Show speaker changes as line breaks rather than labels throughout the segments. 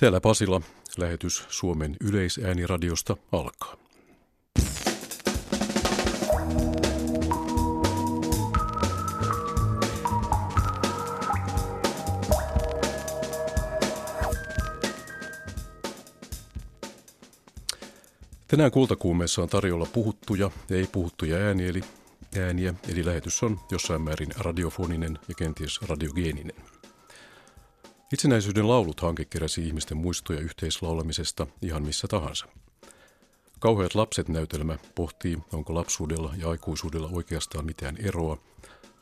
Täällä Pasila lähetys Suomen yleisääniradio,sta alkaa. Tänään kultakuumeessa on tarjolla puhuttuja ja ei puhuttuja ääniä eli, ääniä, eli lähetys on jossain määrin radiofoninen ja kenties radiogeeninen. Itsenäisyyden laulut-hanke keräsi ihmisten muistoja yhteislaulamisesta ihan missä tahansa. Kauheat lapset näytelmä pohtii, onko lapsuudella ja aikuisuudella oikeastaan mitään eroa.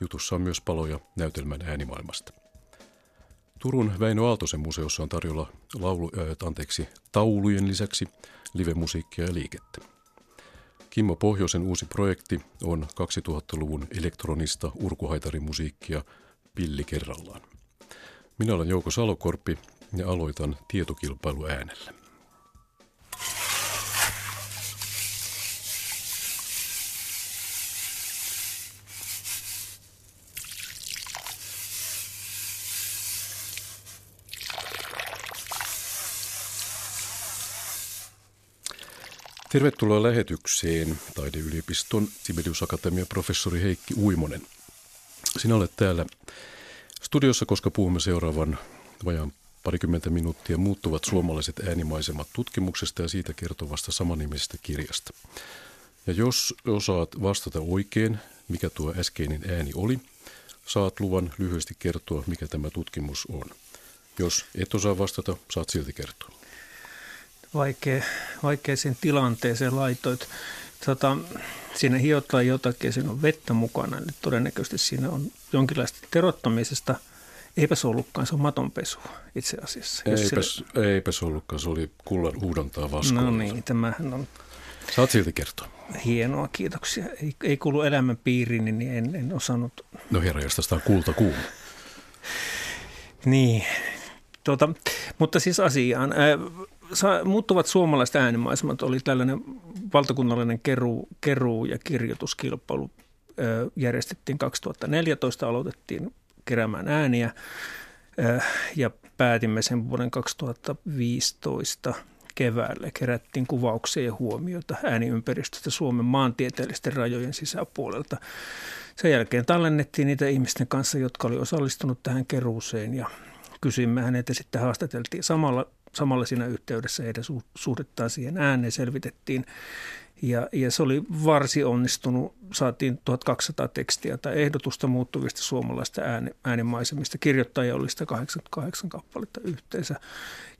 Jutussa on myös paloja näytelmän äänimaailmasta. Turun Väinö Aaltosen museossa on tarjolla laulu, äh, anteeksi, taulujen lisäksi livemusiikkia ja liikettä. Kimmo Pohjoisen uusi projekti on 2000-luvun elektronista urkuhaitarimusiikkia pilli kerrallaan. Minä olen Jouko Salokorpi ja aloitan tietokilpailu äänellä. Tervetuloa lähetykseen Taideyliopiston Sibelius Akatemian professori Heikki Uimonen. Sinä olet täällä studiossa, koska puhumme seuraavan vajaan parikymmentä minuuttia muuttuvat suomalaiset äänimaisemat tutkimuksesta ja siitä kertovasta samanimisestä kirjasta. Ja jos osaat vastata oikein, mikä tuo äskeinen ääni oli, saat luvan lyhyesti kertoa, mikä tämä tutkimus on. Jos et osaa vastata, saat silti kertoa
vaikea, vaikeaseen tilanteeseen laitoit. Tota, siinä hiotaan jotakin ja siinä on vettä mukana, niin todennäköisesti siinä on jonkinlaista terottamisesta. Eipä se ollutkaan, se on matonpesu itse asiassa.
Eipä, se... eipä se ollutkaan, se oli kullan huudantaa vastaan.
No niin, tämähän on...
Saat silti kertoa.
Hienoa, kiitoksia. Ei, ei kuulu elämän piiriin, niin en, en osannut...
No herra, jos tästä on kulta kuuma.
niin, Tuota, mutta siis asiaan muuttuvat suomalaiset äänimaisemat oli tällainen valtakunnallinen keruu, keruu ja kirjoituskilpailu. Järjestettiin 2014, aloitettiin keräämään ääniä ja päätimme sen vuoden 2015 keväällä. Kerättiin kuvauksia ja huomioita ääniympäristöstä Suomen maantieteellisten rajojen sisäpuolelta. Sen jälkeen tallennettiin niitä ihmisten kanssa, jotka oli osallistunut tähän keruuseen ja kysyimme hänet ja sitten haastateltiin samalla samalla siinä yhteydessä heidän suhdettaan siihen ääneen selvitettiin. Ja, ja se oli varsin onnistunut. Saatiin 1200 tekstiä tai ehdotusta muuttuvista suomalaista ääni, äänimaisemista. Kirjoittajia oli 188 kappaletta yhteensä.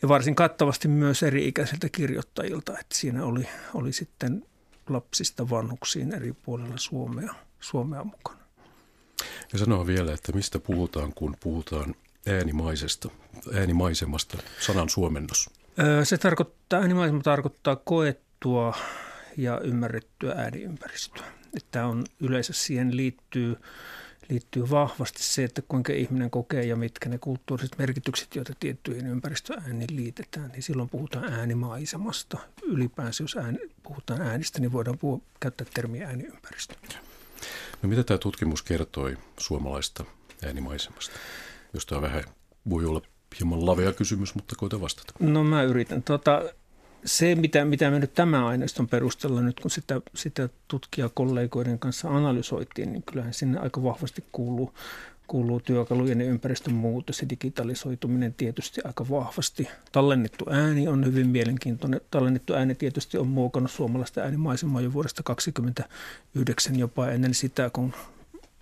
Ja varsin kattavasti myös eri-ikäisiltä kirjoittajilta. Että siinä oli, oli sitten lapsista vanhuksiin eri puolilla Suomea, Suomea mukana.
Ja sanoa vielä, että mistä puhutaan, kun puhutaan äänimaisesta, äänimaisemasta, sanan suomennos?
Se tarkoittaa, äänimaisema tarkoittaa koettua ja ymmärrettyä ääniympäristöä. Tämä on yleensä siihen liittyy, liittyy vahvasti se, että kuinka ihminen kokee ja mitkä ne kulttuuriset merkitykset, joita tiettyihin ympäristöääniin liitetään, niin silloin puhutaan äänimaisemasta. Ylipäänsä jos ääni, puhutaan äänistä, niin voidaan puhua, käyttää termiä ääniympäristö.
No mitä tämä tutkimus kertoi suomalaista äänimaisemasta? Jos tämä vähän voi olla hieman lavea kysymys, mutta koita vastata.
No mä yritän. Tota, se, mitä, mitä me nyt tämän aineiston perusteella nyt, kun sitä, sitä tutkijakollegoiden kanssa analysoitiin, niin kyllähän sinne aika vahvasti kuuluu, kuuluu työkalujen ja ympäristön muutos ja digitalisoituminen tietysti aika vahvasti. Tallennettu ääni on hyvin mielenkiintoinen. Tallennettu ääni tietysti on muokannut suomalaista äänimaisemaa jo vuodesta 1929 jopa ennen sitä, kun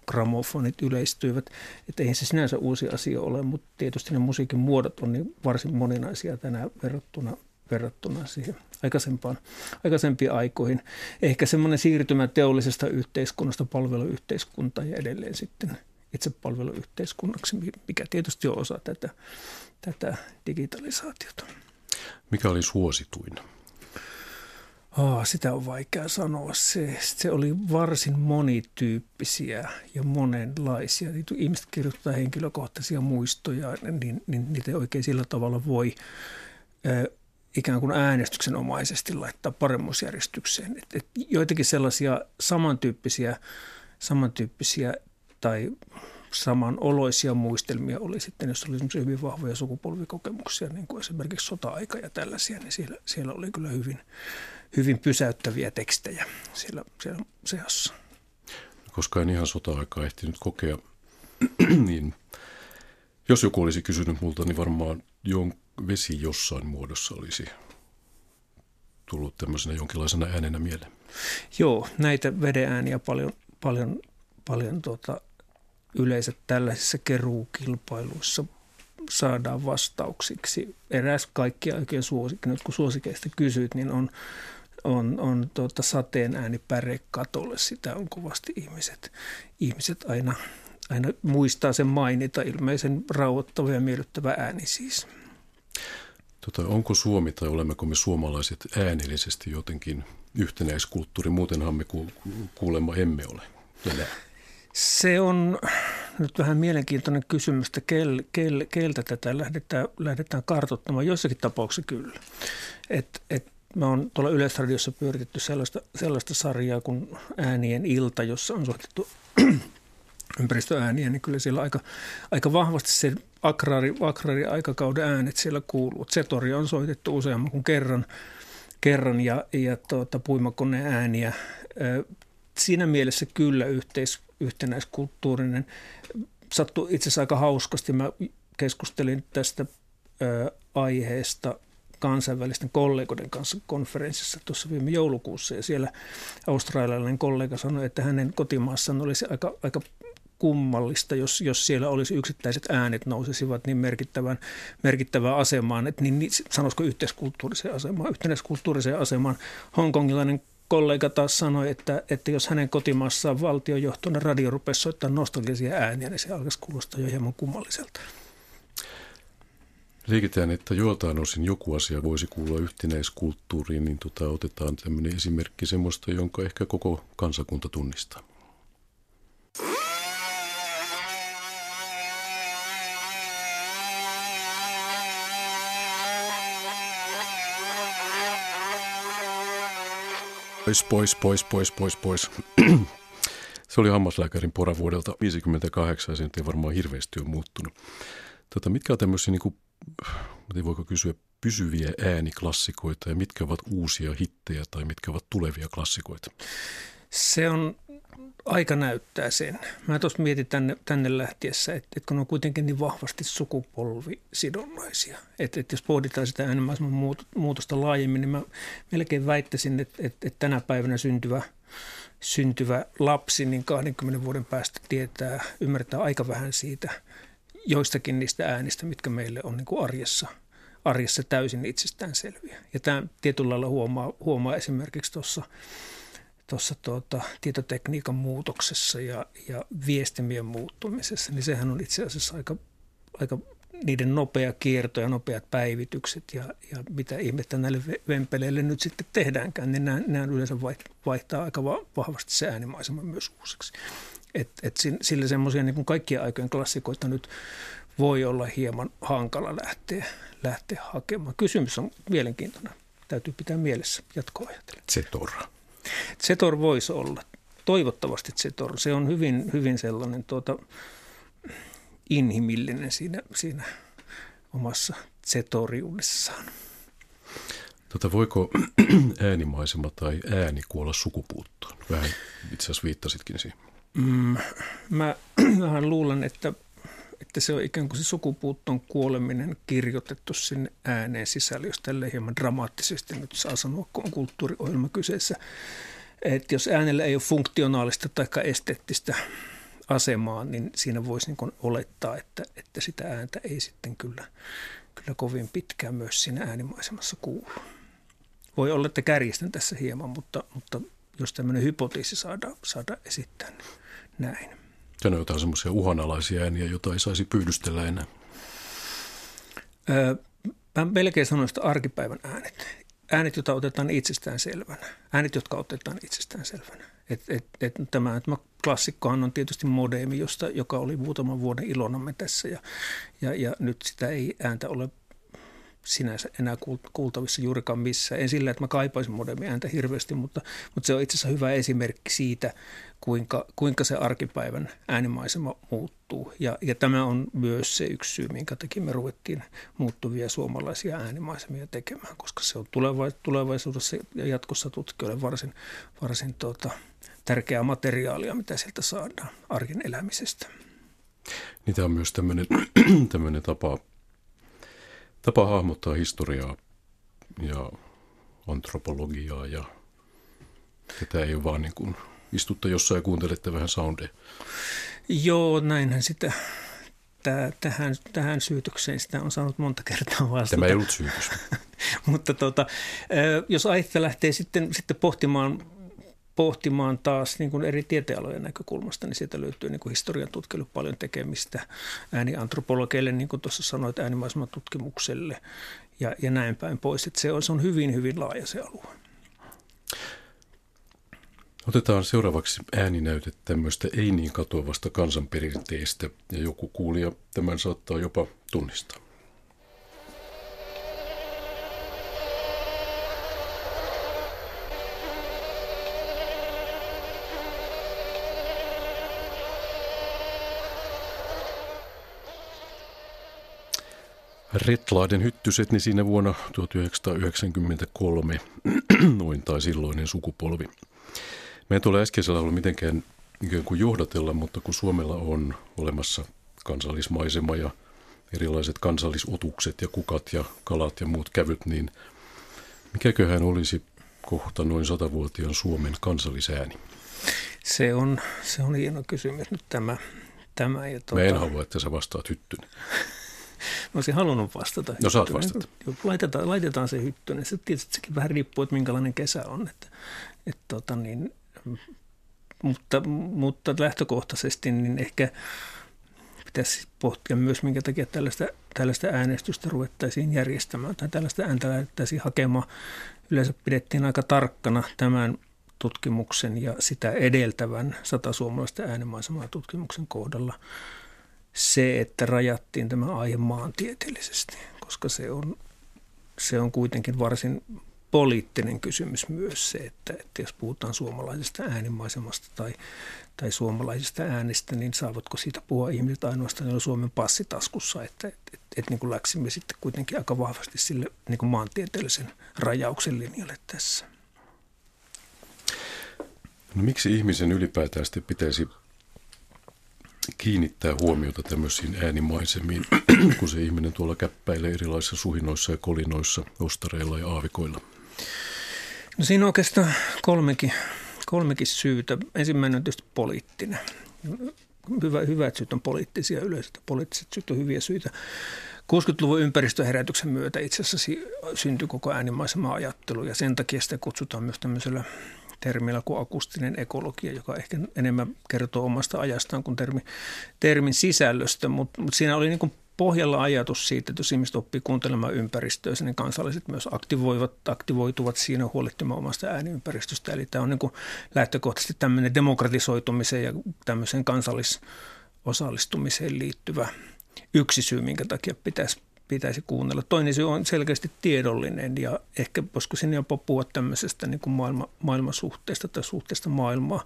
gramofonit yleistyivät. Että eihän se sinänsä uusi asia ole, mutta tietysti ne musiikin muodot on niin varsin moninaisia tänään verrattuna, verrattuna siihen aikaisempaan, aikaisempiin aikoihin. Ehkä semmoinen siirtymä teollisesta yhteiskunnasta palveluyhteiskuntaan ja edelleen sitten itse palveluyhteiskunnaksi, mikä tietysti on osa tätä, tätä digitalisaatiota.
Mikä oli suosituin?
Oh, sitä on vaikea sanoa. Se, se oli varsin monityyppisiä ja monenlaisia. Ihmiset kirjoittaa henkilökohtaisia muistoja, niin, niin niitä ei oikein sillä tavalla voi äh, ikään kuin äänestyksenomaisesti laittaa paremmuusjärjestykseen. Et, et joitakin sellaisia samantyyppisiä, samantyyppisiä tai samanoloisia muistelmia oli sitten, jos oli hyvin vahvoja sukupolvikokemuksia, niin kuin esimerkiksi sota-aika ja tällaisia, niin siellä, siellä oli kyllä hyvin, hyvin pysäyttäviä tekstejä siellä, siellä seassa.
Koska en ihan sota-aikaa ehtinyt kokea, niin jos joku olisi kysynyt multa, niin varmaan jon, vesi jossain muodossa olisi tullut tämmöisenä jonkinlaisena äänenä mieleen.
Joo, näitä vedeääniä paljon, paljon, paljon tuota, yleensä tällaisissa keruukilpailuissa saadaan vastauksiksi. Eräs kaikkia oikein suosikki, nyt kun suosikeista kysyit, niin on, on, on tuota sateen ääni pärekatolle. Sitä on kovasti ihmiset, ihmiset aina, aina muistaa sen mainita. Ilmeisen rauhoittava ja miellyttävä ääni siis.
Tota, onko Suomi tai olemmeko me suomalaiset äänellisesti jotenkin yhtenäiskulttuuri? Muutenhan me kuulemma emme ole enää.
Se on nyt vähän mielenkiintoinen kysymys, että kel, kel, keltä tätä lähdetään, lähdetään kartoittamaan. Jossakin tapauksessa kyllä. Et, et mä oon tuolla Yleisradiossa pyöritetty sellaista, sellaista sarjaa kuin Äänien ilta, jossa on soitettu ympäristöääniä, niin kyllä siellä aika, aika vahvasti se akraari, akraari aikakauden äänet siellä kuuluu. Zetori on soitettu useamman kuin kerran, kerran ja, ja tuota, puimakone ääniä. Siinä mielessä kyllä yhteis, yhtenäiskulttuurinen. Sattui itse asiassa aika hauskasti. Mä keskustelin tästä aiheesta kansainvälisten kollegoiden kanssa konferenssissa tuossa viime joulukuussa ja siellä australialainen kollega sanoi, että hänen kotimaassaan olisi aika, aika kummallista, jos, jos siellä olisi yksittäiset äänet nousisivat niin merkittävän, merkittävään asemaan, että niin, niin sanoisiko yhteiskulttuuriseen asemaan, yhteiskulttuuriseen asemaan. Hongkongilainen kollega taas sanoi, että, että jos hänen kotimaassaan valtiojohtoinen radio rupesi soittaa nostalgisia ääniä, niin se alkaisi kuulostaa jo hieman kummalliselta.
Liikitään, että joiltain osin joku asia voisi kuulua yhtenäiskulttuuriin, niin tota, otetaan tämmöinen esimerkki semmoista, jonka ehkä koko kansakunta tunnistaa. Pois, pois, pois, pois, pois, pois. Se oli hammaslääkärin pora vuodelta 1958 ja se ei varmaan hirveästi ole muuttunut. Tota, mitkä on tämmöisiä, niin kuin, voiko kysyä, pysyviä ääniklassikoita ja mitkä ovat uusia hittejä tai mitkä ovat tulevia klassikoita?
Se on aika näyttää sen. Mä tuossa mietin tänne, tänne lähtiessä, että, että kun on kuitenkin niin vahvasti sukupolvisidonnaisia. Että, että jos pohditaan sitä enemmän muutosta laajemmin, niin mä melkein väittäisin, että, että, että tänä päivänä syntyvä, syntyvä lapsi niin 20 vuoden päästä tietää, ymmärtää aika vähän siitä joistakin niistä äänistä, mitkä meille on niin kuin arjessa, arjessa täysin itsestäänselviä. Ja tämä tietyllä lailla huomaa, huomaa esimerkiksi tuossa – tuossa tuota, tietotekniikan muutoksessa ja, ja viestimien muuttumisessa, niin sehän on itse asiassa aika, aika niiden nopea kierto ja nopeat päivitykset ja, ja mitä ihmettä näille vempeleille nyt sitten tehdäänkään, niin nämä, nämä yleensä vaihtaa aika vahvasti se äänimaisema myös uusiksi. Et, et sillä semmoisia niin kaikkien aikojen klassikoita nyt voi olla hieman hankala lähteä, lähteä hakemaan. Kysymys on mielenkiintoinen. Täytyy pitää mielessä jatkoa ajatellen.
Zetora.
Zetor voisi olla. Toivottavasti Zetor. Se on hyvin, hyvin sellainen tuota, inhimillinen siinä, siinä omassa Zetoriudessaan.
Tota, voiko äänimaisema tai ääni kuolla sukupuuttoon? Vähän itse asiassa viittasitkin siihen.
Mm, mä vähän luulen, että, että se on ikään kuin se sukupuuttoon kuoleminen kirjoitettu sinne ääneen sisälle, jos tälle hieman dramaattisesti nyt saa sanoa, kun on kulttuuriohjelma kyseessä. Että jos äänellä ei ole funktionaalista tai esteettistä asemaa, niin siinä voisi niin olettaa, että, että sitä ääntä ei sitten kyllä, kyllä kovin pitkään myös siinä äänimaisemassa kuulu. Voi olla, että kärjistän tässä hieman, mutta, mutta jos tämmöinen hypoteesi saadaan, saada esittää, niin näin.
Tämä on jotain semmoisia uhanalaisia ääniä, joita ei saisi pyydystellä enää.
Öö, mä melkein sanoin sitä arkipäivän äänet äänet, joita otetaan itsestään selvänä. Äänet, jotka otetaan itsestään selvänä. Et, et, et tämä, tämä klassikkohan on tietysti modeemi, josta, joka oli muutaman vuoden ilonamme tässä ja, ja, ja nyt sitä ei ääntä ole sinänsä enää kuultavissa juurikaan missään. En sillä, että mä kaipaisin modernia ääntä hirveästi, mutta, mutta se on itse asiassa hyvä esimerkki siitä, kuinka, kuinka se arkipäivän äänimaisema muuttuu. Ja, ja tämä on myös se yksi syy, minkä takia me ruvettiin muuttuvia suomalaisia äänimaisemia tekemään, koska se on tulevaisuudessa ja jatkossa tutkijoille varsin, varsin tuota, tärkeää materiaalia, mitä sieltä saadaan arjen elämisestä.
Niitä on myös tämmöinen, tämmöinen tapa, tapa hahmottaa historiaa ja antropologiaa ja tätä ei ole vaan niin kuin istutte jossain ja kuuntelette vähän soundia.
Joo, näinhän sitä tähän, tähän syytökseen sitä on saanut monta kertaa vastata.
Tämä ei ollut syytös.
Mutta tota, jos aihetta lähtee sitten, sitten pohtimaan pohtimaan taas niin kuin eri tieteenalojen näkökulmasta, niin sieltä löytyy niin kuin historian tutkelu paljon tekemistä ääniantropologeille, niin kuin tuossa sanoit, äänimaiseman tutkimukselle ja, ja näin päin pois. Että se, on, se on hyvin, hyvin laaja se alue.
Otetaan seuraavaksi ääninäyte tämmöistä ei niin katoavasta kansanperinteestä ja joku kuulija tämän saattaa jopa tunnistaa. Retlaaden hyttyset, niin siinä vuonna 1993 noin tai silloinen sukupolvi. Me ei tule äskeisellä ollut mitenkään ikään kuin johdatella, mutta kun Suomella on olemassa kansallismaisema ja erilaiset kansallisotukset ja kukat ja kalat ja muut kävyt, niin mikäköhän olisi kohta noin satavuotiaan Suomen kansallisääni?
Se on, se on hieno kysymys nyt tämä. tämä
ja tuota... Mä en halua, että sä vastaat hyttynen.
Mä olisin halunnut vastata.
No saat vastata.
Laitetaan, laitetaan se hyttynen. Se tietysti sekin vähän riippuu, että minkälainen kesä on. Että, että tota niin, mutta, mutta lähtökohtaisesti niin ehkä pitäisi pohtia myös, minkä takia tällaista, tällaista äänestystä ruvettaisiin järjestämään tai tällaista ääntä lähdettäisiin hakemaan. Yleensä pidettiin aika tarkkana tämän tutkimuksen ja sitä edeltävän sata suomalaista äänemaisemaa tutkimuksen kohdalla se, että rajattiin tämä aihe maantieteellisesti, koska se on, se on kuitenkin varsin poliittinen kysymys myös se, että, että jos puhutaan suomalaisesta äänimaisemasta tai, tai suomalaisista äänistä, niin saavatko siitä puhua ihmiset ainoastaan, joilla Suomen passitaskussa, että, että, että, että niin kuin läksimme sitten kuitenkin aika vahvasti sille niin kuin maantieteellisen rajauksen linjalle tässä.
No miksi ihmisen ylipäätään pitäisi kiinnittää huomiota tämmöisiin äänimaisemiin, kun se ihminen tuolla käppäilee erilaisissa suhinoissa ja kolinoissa, ostareilla ja aavikoilla?
No siinä on oikeastaan kolmekin, kolmekin syytä. Ensimmäinen on tietysti poliittinen. Hyvä, hyvät syyt on poliittisia yleensä, poliittiset syyt on hyviä syitä. 60-luvun ympäristöherätyksen myötä itse asiassa syntyi koko äänimaisema ajattelu ja sen takia sitä kutsutaan myös tämmöisellä termillä kuin akustinen ekologia, joka ehkä enemmän kertoo omasta ajastaan kuin termi, termin sisällöstä, mutta mut siinä oli niin kuin pohjalla ajatus siitä, että jos ihmiset oppii kuuntelemaan ympäristöä, niin kansalliset myös aktivoivat, aktivoituvat siinä huolehtimaan omasta ääniympäristöstä. Eli tämä on niin kuin lähtökohtaisesti tämmöinen demokratisoitumiseen ja tämmöiseen kansallisosallistumiseen liittyvä yksi syy, minkä takia pitäisi pitäisi kuunnella. Toinen syy on selkeästi tiedollinen ja ehkä voisiko sinne jopa puhua tämmöisestä niin kuin maailma, maailmasuhteesta tai suhteesta maailmaa,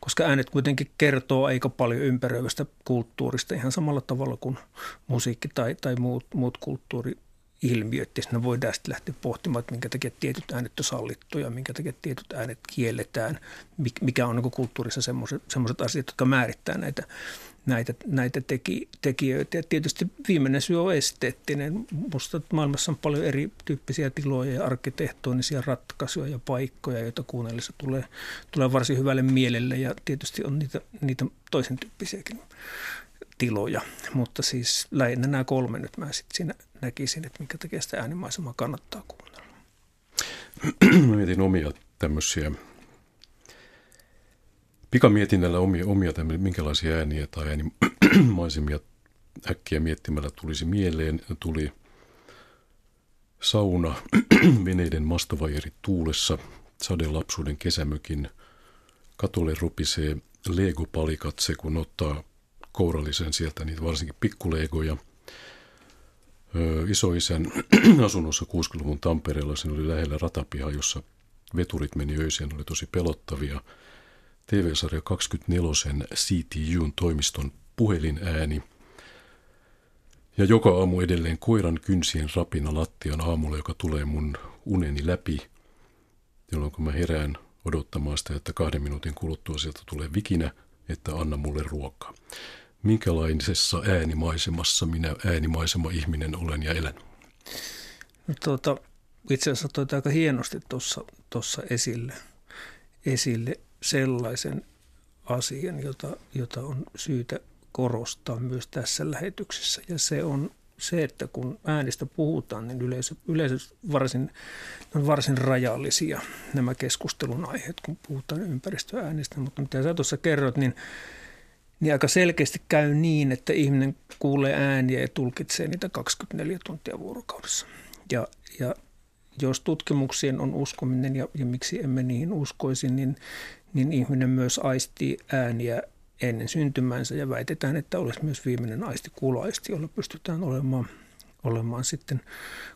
koska äänet kuitenkin kertoo aika paljon ympäröivästä kulttuurista ihan samalla tavalla kuin musiikki tai, tai muut, muut kulttuuri ilmiöt, ja ne voidaan sitten lähteä pohtimaan, että minkä takia tietyt äänet on sallittuja, minkä takia tietyt äänet kielletään, mikä on niin kulttuurissa semmoiset asiat, jotka määrittää näitä, näitä, näitä teki, tekijöitä. Ja tietysti viimeinen syy on esteettinen. Minusta maailmassa on paljon erityyppisiä tiloja ja arkkitehtonisia ratkaisuja ja paikkoja, joita kuunnellessa tulee, tulee varsin hyvälle mielelle ja tietysti on niitä, niitä toisen tyyppisiäkin tiloja. Mutta siis lähinnä nämä kolme nyt mä sitten siinä näkisin, että minkä takia sitä äänimaisemaa kannattaa kuunnella.
Mä mietin omia tämmöisiä pikamietinnällä omia, omia tämmöisiä, minkälaisia ääniä tai äänimaisemia äkkiä miettimällä tulisi mieleen. Tuli sauna, veneiden mastovajeri tuulessa, sadelapsuuden kesämökin katolle rupisee legopalikat se, kun ottaa kourallisen sieltä niitä varsinkin pikkulegoja. Isoisän asunnossa 60-luvun Tampereella. Siinä oli lähellä ratapiha, jossa veturit meni öiseen, oli tosi pelottavia. TV-sarja 24 CTUn toimiston puhelinääni. Ja joka aamu edelleen koiran kynsien rapina lattian aamulla, joka tulee mun uneni läpi, jolloin kun mä herään odottamaan sitä, että kahden minuutin kuluttua sieltä tulee vikinä, että anna mulle ruokaa. Minkälaisessa äänimaisemassa minä äänimaisema ihminen olen ja elän?
No, tuota, itse asiassa toit aika hienosti tuossa esille, esille sellaisen asian, jota, jota on syytä korostaa myös tässä lähetyksessä. Ja se on se, että kun äänistä puhutaan, niin yleensä, yleensä varsin, on varsin rajallisia nämä keskustelun aiheet, kun puhutaan ympäristöäänistä. Mutta mitä sä tuossa kerrot, niin, niin aika selkeästi käy niin, että ihminen kuulee ääniä ja tulkitsee niitä 24 tuntia vuorokaudessa. Ja, ja jos tutkimuksien on uskominen ja, ja miksi emme niihin uskoisi, niin, niin ihminen myös aistii ääniä ennen syntymänsä ja väitetään, että olisi myös viimeinen aisti kuuloaisti, jolla pystytään olemaan, olemaan sitten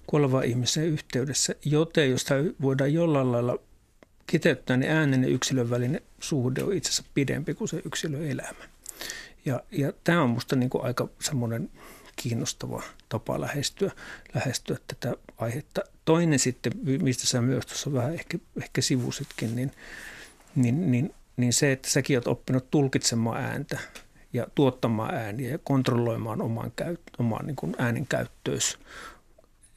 kuolevaan ihmisen yhteydessä. Joten jos voidaan jollain lailla kiteyttää, niin äänen ja yksilön välinen suhde on itse asiassa pidempi kuin se yksilön elämä. Ja, ja tämä on minusta niin aika semmoinen kiinnostava tapa lähestyä, lähestyä tätä aihetta. Toinen sitten, mistä sä myös tuossa vähän ehkä, ehkä sivusitkin, niin, niin, niin niin se, että säkin olet oppinut tulkitsemaan ääntä ja tuottamaan ääniä ja kontrolloimaan oman, käyt, oman niin kuin äänen käyttöys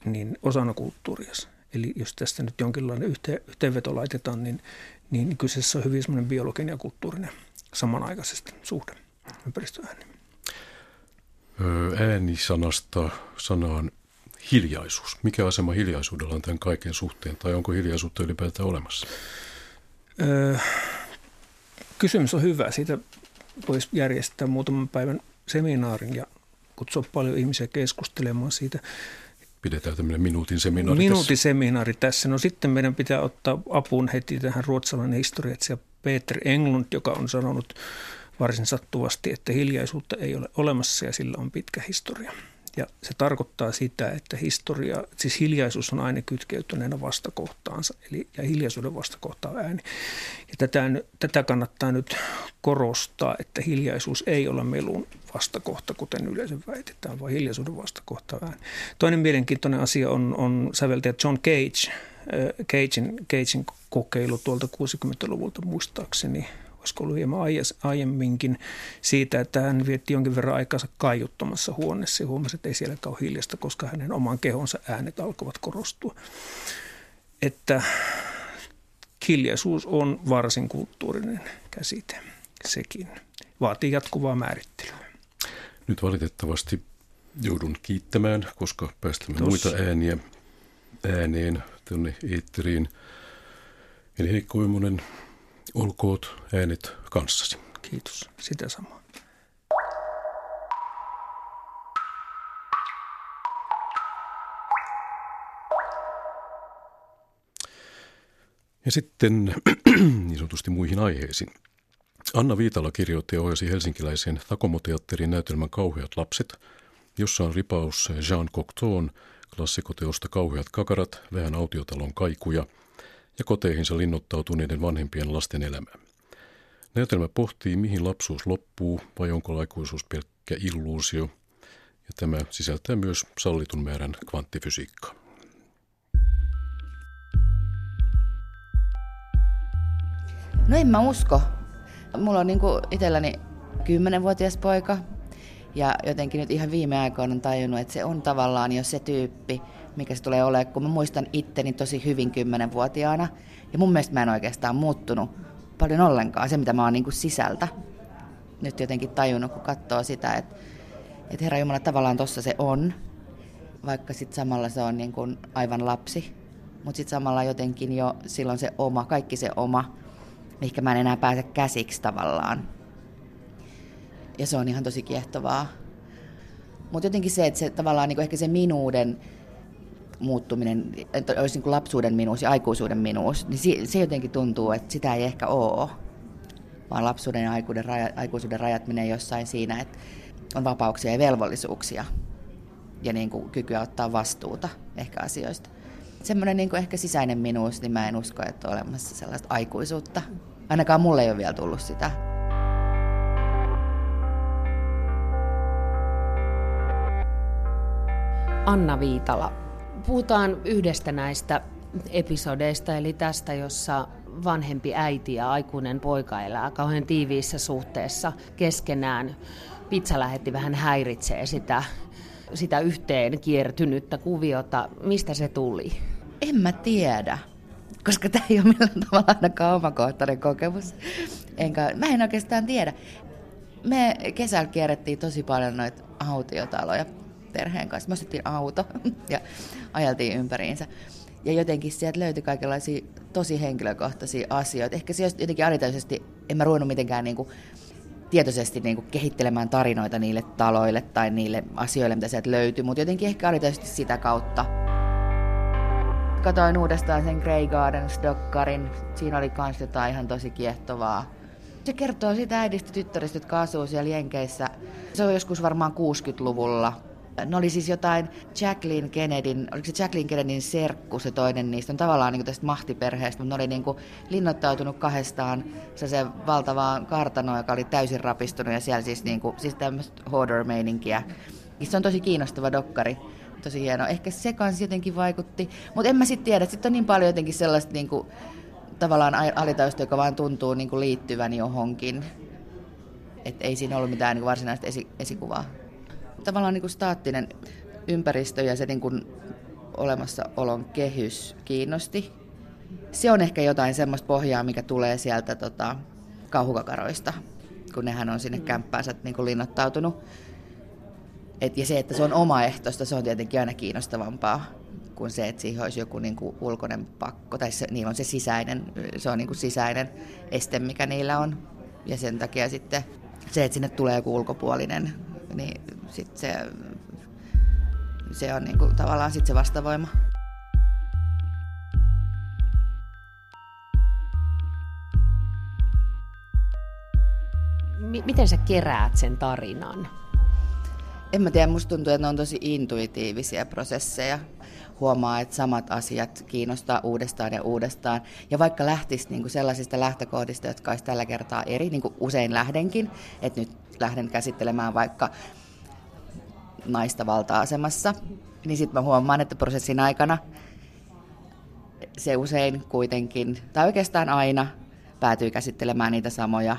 niin osana kulttuuria. Eli jos tästä nyt jonkinlainen yhteen, yhteenveto laitetaan, niin, niin kyseessä on hyvin semmoinen biologinen ja kulttuurinen samanaikaisesti suhde ympäristöääni.
Äänisanasta sanaan hiljaisuus. Mikä asema hiljaisuudella on tämän kaiken suhteen, tai onko hiljaisuutta ylipäätään olemassa? Öö,
Kysymys on hyvä. Siitä voisi järjestää muutaman päivän seminaarin ja kutsua paljon ihmisiä keskustelemaan siitä.
Pidetään tämmöinen minuutin seminaari
Minuutin tässä. seminaari tässä. No sitten meidän pitää ottaa apuun heti tähän ruotsalainen historiatsija Peter Englund, joka on sanonut varsin sattuvasti, että hiljaisuutta ei ole olemassa ja sillä on pitkä historia. Ja se tarkoittaa sitä, että historia, siis hiljaisuus on aina kytkeytyneenä vastakohtaansa, eli, ja hiljaisuuden vastakohta on ääni. Ja tätä, tätä kannattaa nyt korostaa, että hiljaisuus ei ole melun vastakohta, kuten yleensä väitetään, vaan hiljaisuuden vastakohta on ääni. Toinen mielenkiintoinen asia on, on säveltäjä John Cage, äh, Cagein, Cagein kokeilu tuolta 60-luvulta muistaakseni, olisiko ollut hieman aiemminkin, siitä, että hän vietti jonkin verran aikansa kaiuttamassa huoneessa ja huomasi, että ei siellä ole hiljasta, koska hänen oman kehonsa äänet alkavat korostua. Että hiljaisuus on varsin kulttuurinen käsite sekin. Vaatii jatkuvaa määrittelyä.
Nyt valitettavasti joudun kiittämään, koska päästämme Tossa. muita ääniä ääneen tuonne eetteriin. Eli Heikko Oimonen, Olkoot äänet kanssasi.
Kiitos, sitä samaa.
Ja sitten niin sanotusti muihin aiheisiin. Anna Viitala kirjoitti ja ohjasi helsinkiläisen Takomoteatterin näytelmän Kauheat lapset, jossa on ripaus Jean Cocteau'n klassikoteosta Kauheat kakarat, vähän autiotalon kaikuja – ja koteihinsa linnoittautuneiden vanhempien lasten elämää. Näytelmä pohtii, mihin lapsuus loppuu vai onko aikuisuus pelkkä illuusio, ja tämä sisältää myös sallitun määrän kvanttifysiikkaa.
No en mä usko. Mulla on niinku itselläni kymmenenvuotias poika, ja jotenkin nyt ihan viime aikoina on tajunnut, että se on tavallaan jo se tyyppi, mikä se tulee olemaan, kun mä muistan itteni tosi hyvin kymmenenvuotiaana. Ja mun mielestä mä en oikeastaan muuttunut paljon ollenkaan, se mitä mä oon niin kuin sisältä. Nyt jotenkin tajunnut, kun katsoo sitä, että, että Herra Jumala tavallaan tossa se on, vaikka sitten samalla se on niin kuin aivan lapsi. Mutta sitten samalla jotenkin jo silloin se oma, kaikki se oma, mihinkä mä en enää pääse käsiksi tavallaan. Ja se on ihan tosi kiehtovaa. Mutta jotenkin se, että se tavallaan niin kuin ehkä se minuuden muuttuminen, että olisi niin kuin lapsuuden minuus ja aikuisuuden minuus, niin se jotenkin tuntuu, että sitä ei ehkä ole. Vaan lapsuuden ja aikuisuuden rajat, aikuisuuden rajat menee jossain siinä, että on vapauksia ja velvollisuuksia. ja niin kuin kykyä ottaa vastuuta ehkä asioista. Semmoinen niin kuin ehkä sisäinen minuus, niin mä en usko, että on olemassa sellaista aikuisuutta. Ainakaan mulle ei ole vielä tullut sitä.
Anna Viitala, puhutaan yhdestä näistä episodeista, eli tästä, jossa vanhempi äiti ja aikuinen poika elää kauhean tiiviissä suhteessa keskenään. Pizza lähetti vähän häiritsee sitä, sitä yhteen kiertynyttä kuviota. Mistä se tuli?
En mä tiedä, koska tämä ei ole millään tavalla ainakaan omakohtainen kokemus. Enkä, mä en oikeastaan tiedä. Me kesällä kierrettiin tosi paljon noita autiotaloja perheen kanssa. Me ostettiin auto ja ajeltiin ympäriinsä. Ja jotenkin sieltä löytyi kaikenlaisia tosi henkilökohtaisia asioita. Ehkä se jotenkin alitaisesti, en mä ruvennut mitenkään niin kuin tietoisesti niin kuin kehittelemään tarinoita niille taloille tai niille asioille, mitä sieltä löytyi, mutta jotenkin ehkä alitaisesti sitä kautta. Katoin uudestaan sen Grey Gardens-dokkarin. Siinä oli kans jotain ihan tosi kiehtovaa. Se kertoo sitä äidistä tyttäristä, jotka asuu siellä Jenkeissä. Se on joskus varmaan 60-luvulla ne oli siis jotain Jacqueline Kennedyn, oliko se Jacqueline Kennedyn serkku se toinen niistä, on tavallaan niin tästä mahtiperheestä, mutta ne oli niin kuin linnoittautunut kahdestaan se valtavaan kartanoon, joka oli täysin rapistunut ja siellä siis, niin kuin, siis tämmöistä hoarder-meininkiä. Se on tosi kiinnostava dokkari, tosi hieno. Ehkä se kanssa jotenkin vaikutti, mutta en mä sitten tiedä, sitten on niin paljon jotenkin sellaista niin kuin, tavallaan alitausta, joka vaan tuntuu niin kuin liittyvän johonkin. Että ei siinä ollut mitään niin kuin varsinaista esi- esikuvaa tavallaan niin kuin staattinen ympäristö ja se niin kuin olemassaolon kehys kiinnosti. Se on ehkä jotain semmoista pohjaa, mikä tulee sieltä tota, kauhukakaroista, kun nehän on sinne kämppäänsä niin kuin linnoittautunut. Et, ja se, että se on omaehtoista, se on tietenkin aina kiinnostavampaa kuin se, että siihen olisi joku niin kuin ulkoinen pakko, tai se, niillä on se sisäinen, se on niin kuin sisäinen este, mikä niillä on. Ja sen takia sitten se, että sinne tulee joku ulkopuolinen niin sit se, se on niinku tavallaan sit se vastavoima.
M- miten sä keräät sen tarinan?
En mä tiedä, musta tuntuu, että ne on tosi intuitiivisia prosesseja. Huomaa, että samat asiat kiinnostaa uudestaan ja uudestaan. Ja vaikka lähtisi niin kuin sellaisista lähtökohdista, jotka olisi tällä kertaa eri, niin kuin usein lähdenkin, että nyt lähden käsittelemään vaikka naista valta-asemassa, niin sitten mä huomaan, että prosessin aikana se usein kuitenkin, tai oikeastaan aina, päätyy käsittelemään niitä samoja.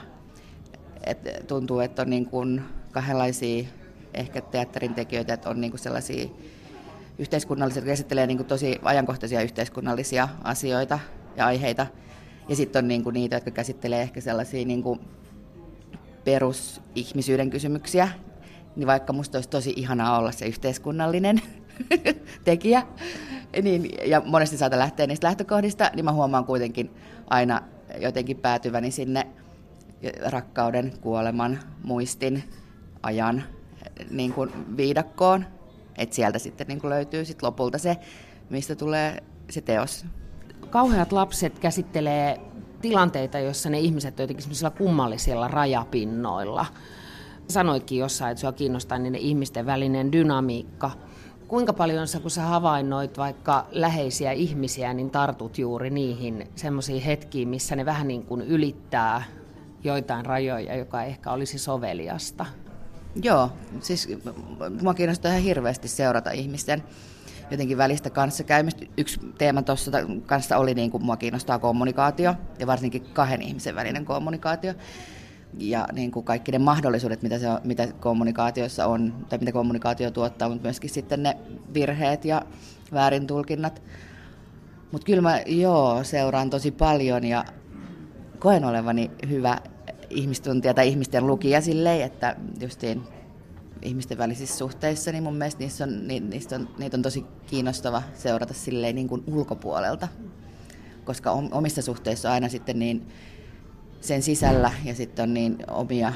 Et tuntuu, että on niin kuin kahdenlaisia ehkä teatterin tekijöitä, että on niin kuin sellaisia yhteiskunnallisia, jotka käsittelee niin kuin tosi ajankohtaisia yhteiskunnallisia asioita ja aiheita. Ja sitten on niin kuin niitä, jotka käsittelee ehkä sellaisia niin kuin perusihmisyyden kysymyksiä, niin vaikka musta olisi tosi ihanaa olla se yhteiskunnallinen tekijä, niin, ja monesti saata lähteä niistä lähtökohdista, niin mä huomaan kuitenkin aina jotenkin päätyväni sinne rakkauden, kuoleman, muistin, ajan niin kuin viidakkoon. Että sieltä sitten niin kuin löytyy sit lopulta se, mistä tulee se teos.
Kauheat lapset käsittelee tilanteita, joissa ne ihmiset on jotenkin kummallisilla rajapinnoilla. Sanoitkin jossain, että sinua kiinnostaa niiden ihmisten välinen dynamiikka. Kuinka paljon sä, kun sä havainnoit vaikka läheisiä ihmisiä, niin tartut juuri niihin semmoisiin hetkiin, missä ne vähän niin kuin ylittää joitain rajoja, joka ehkä olisi soveliasta?
Joo, siis mua kiinnostaa ihan hirveästi seurata ihmisten jotenkin välistä kanssakäymistä. Yksi teema tuossa kanssa oli, niin kuin mua kiinnostaa kommunikaatio ja varsinkin kahden ihmisen välinen kommunikaatio. Ja niin kuin kaikki ne mahdollisuudet, mitä, se on, mitä kommunikaatiossa on, tai mitä kommunikaatio tuottaa, mutta myöskin sitten ne virheet ja väärintulkinnat. Mutta kyllä mä joo, seuraan tosi paljon ja koen olevani hyvä ihmistuntija tai ihmisten lukija silleen, että justiin ihmisten välisissä suhteissa, niin mun mielestä niissä on, niistä on, niitä on tosi kiinnostava seurata silleen niin kuin ulkopuolelta. Koska omissa suhteissa on aina sitten niin sen sisällä ja sitten on niin omia,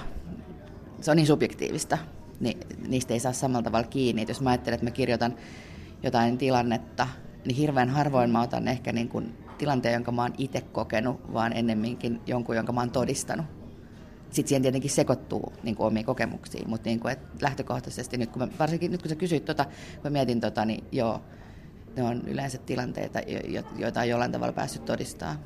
se on niin subjektiivista, niin niistä ei saa samalla tavalla kiinni. Et jos mä ajattelen, että mä kirjoitan jotain tilannetta, niin hirveän harvoin mä otan ehkä niin kuin tilanteen, jonka mä oon itse kokenut, vaan ennemminkin jonkun, jonka mä oon todistanut. Sitten siihen tietenkin sekoittuu niin kuin omiin kokemuksiin, mutta niin kuin, lähtökohtaisesti, nyt kun mä, varsinkin nyt kun sä kysyit tota, kun mä mietin tota, niin joo, ne on yleensä tilanteita, joita on jollain tavalla päässyt todistamaan.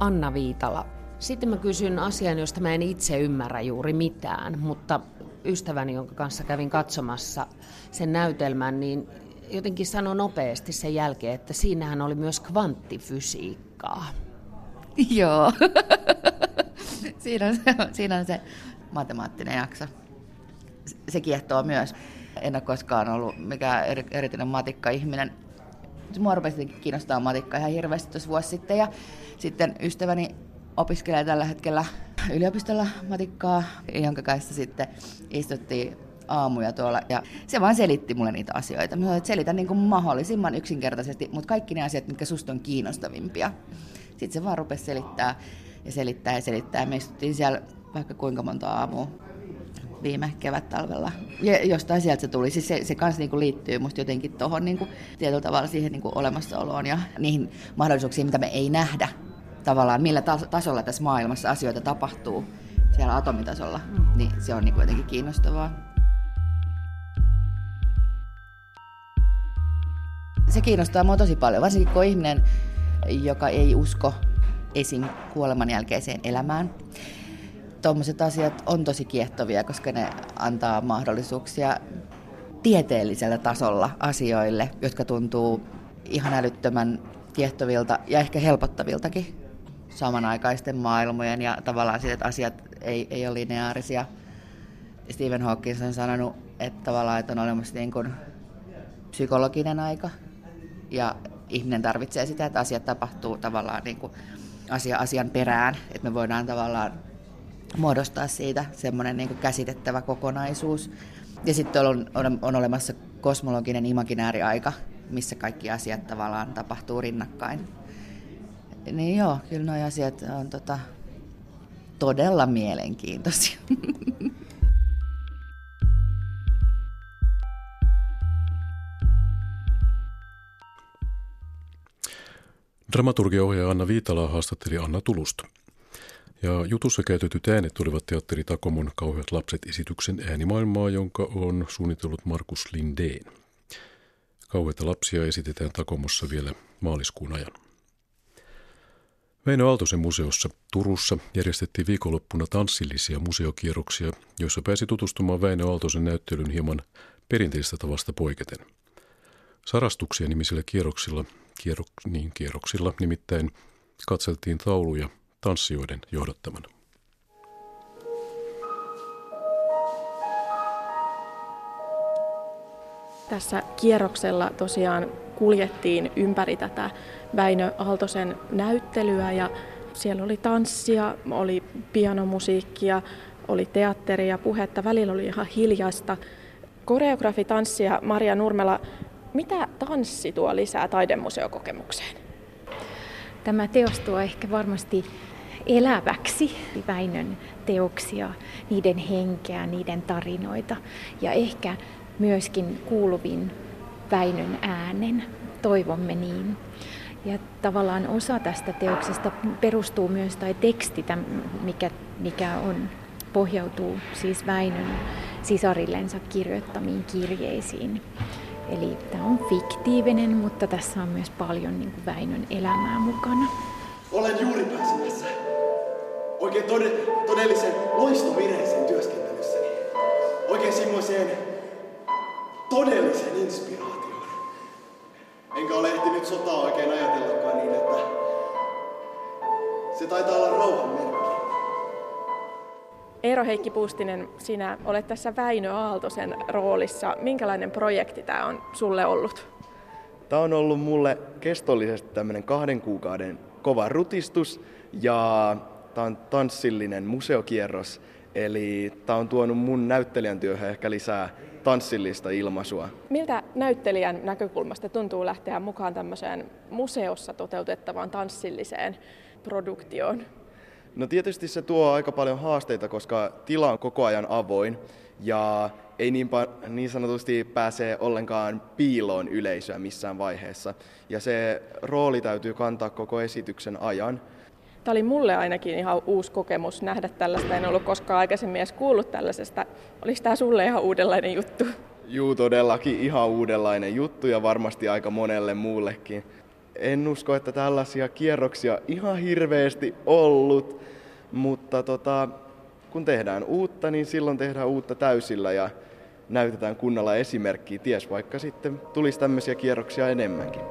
Anna Viitala. Sitten mä kysyn asian, josta mä en itse ymmärrä juuri mitään, mutta ystäväni, jonka kanssa kävin katsomassa sen näytelmän, niin jotenkin sanoi nopeasti sen jälkeen, että siinähän oli myös kvanttifysiikkaa.
Joo. siinä, on se, siinä on se matemaattinen jakso. Se kiehtoo myös. En ole koskaan ollut mikään erityinen matikka-ihminen. Mua rupesi kiinnostaa matikka ihan hirveästi tuossa vuosi sitten. Ja sitten ystäväni opiskelee tällä hetkellä yliopistolla matikkaa, jonka kanssa sitten istuttiin aamuja tuolla. Ja se vaan selitti mulle niitä asioita. Mä sanoin, että selitän niin kuin mahdollisimman yksinkertaisesti, mutta kaikki ne asiat, mitkä susta on kiinnostavimpia. Sitten se vaan rupesi selittää ja selittää ja selittää. Me istuttiin siellä vaikka kuinka monta aamua viime kevät-talvella. Ja jostain sieltä se tuli. Siis se, se kanssa niinku liittyy musta jotenkin tuohon niinku, tietyllä tavalla siihen niinku olemassaoloon ja niihin mahdollisuuksiin, mitä me ei nähdä tavallaan, millä tasolla tässä maailmassa asioita tapahtuu siellä atomitasolla, niin se on niinku jotenkin kiinnostavaa. Se kiinnostaa mua tosi paljon, varsinkin kun ihminen, joka ei usko esim. kuoleman jälkeiseen elämään. Tuommoiset asiat on tosi kiehtovia, koska ne antaa mahdollisuuksia tieteellisellä tasolla asioille, jotka tuntuu ihan älyttömän kiehtovilta ja ehkä helpottaviltakin samanaikaisten maailmojen ja tavallaan siitä, että asiat ei, ei ole lineaarisia. Stephen Hawking on sanonut, että tavallaan että on olemassa niin kuin psykologinen aika ja ihminen tarvitsee sitä, että asiat tapahtuu tavallaan niin kuin asia asian perään, että me voidaan tavallaan muodostaa siitä semmoinen niin kuin käsitettävä kokonaisuus. Ja sitten on, on, on olemassa kosmologinen imaginääriaika, missä kaikki asiat tavallaan tapahtuu rinnakkain. Niin joo, kyllä nuo asiat on tota, todella mielenkiintoisia.
Dramaturgiaohjaaja Anna Viitala haastatteli Anna Tulusta. Ja jutussa käytetyt äänet olivat teatteri Takomon Kauheat lapset esityksen äänimaailmaa, jonka on suunnitellut Markus Lindeen. Kauheita lapsia esitetään Takomossa vielä maaliskuun ajan. Väinö Aaltosen museossa Turussa järjestettiin viikonloppuna tanssillisia museokierroksia, joissa pääsi tutustumaan Väinö Aaltosen näyttelyn hieman perinteistä tavasta poiketen. Sarastuksia nimisillä kierroksilla, kierro, niin kierroksilla nimittäin katseltiin tauluja tanssijoiden johdattamana.
Tässä kierroksella tosiaan kuljettiin ympäri tätä Väinö Aaltosen näyttelyä ja siellä oli tanssia, oli pianomusiikkia, oli teatteria, puhetta, välillä oli ihan hiljasta. Koreografi tanssia Maria Nurmela, mitä tanssi tuo lisää taidemuseokokemukseen?
Tämä teos tuo ehkä varmasti eläväksi Väinön teoksia, niiden henkeä, niiden tarinoita ja ehkä myöskin kuuluvin Väinön äänen. Toivomme niin. Ja tavallaan osa tästä teoksesta perustuu myös, tai teksti, mikä, mikä on, pohjautuu siis Väinön sisarillensa kirjoittamiin kirjeisiin. Eli tämä on fiktiivinen, mutta tässä on myös paljon niin kuin Väinön elämää mukana.
Olen juuri pääsemässä oikein tod- todellisen loistovireeseen työskentelyssäni. Oikein semmoiseen todellisen inspiraation. Enkä ole ehtinyt sotaa oikein ajatellakaan niin, että se taitaa olla rauhan merkki.
Eero Heikki Puustinen, sinä olet tässä Väinö Aaltosen roolissa. Minkälainen projekti tämä on sulle ollut?
Tämä on ollut mulle kestollisesti tämmöinen kahden kuukauden kova rutistus ja tämä on tanssillinen museokierros. Eli tämä on tuonut mun näyttelijän työhön ehkä lisää tanssillista ilmaisua.
Miltä näyttelijän näkökulmasta tuntuu lähteä mukaan tämmöiseen museossa toteutettavaan tanssilliseen produktioon?
No tietysti se tuo aika paljon haasteita, koska tila on koko ajan avoin ja ei niin, niin sanotusti pääse ollenkaan piiloon yleisöä missään vaiheessa. Ja se rooli täytyy kantaa koko esityksen ajan.
Tämä oli mulle ainakin ihan uusi kokemus nähdä tällaista. En ollut koskaan aikaisemmin edes kuullut tällaisesta. Oliko tämä sulle ihan uudenlainen juttu?
Juu, todellakin ihan uudenlainen juttu ja varmasti aika monelle muullekin. En usko, että tällaisia kierroksia ihan hirveästi ollut, mutta tota, kun tehdään uutta, niin silloin tehdään uutta täysillä ja näytetään kunnolla esimerkkiä, ties vaikka sitten tulisi tämmöisiä kierroksia enemmänkin.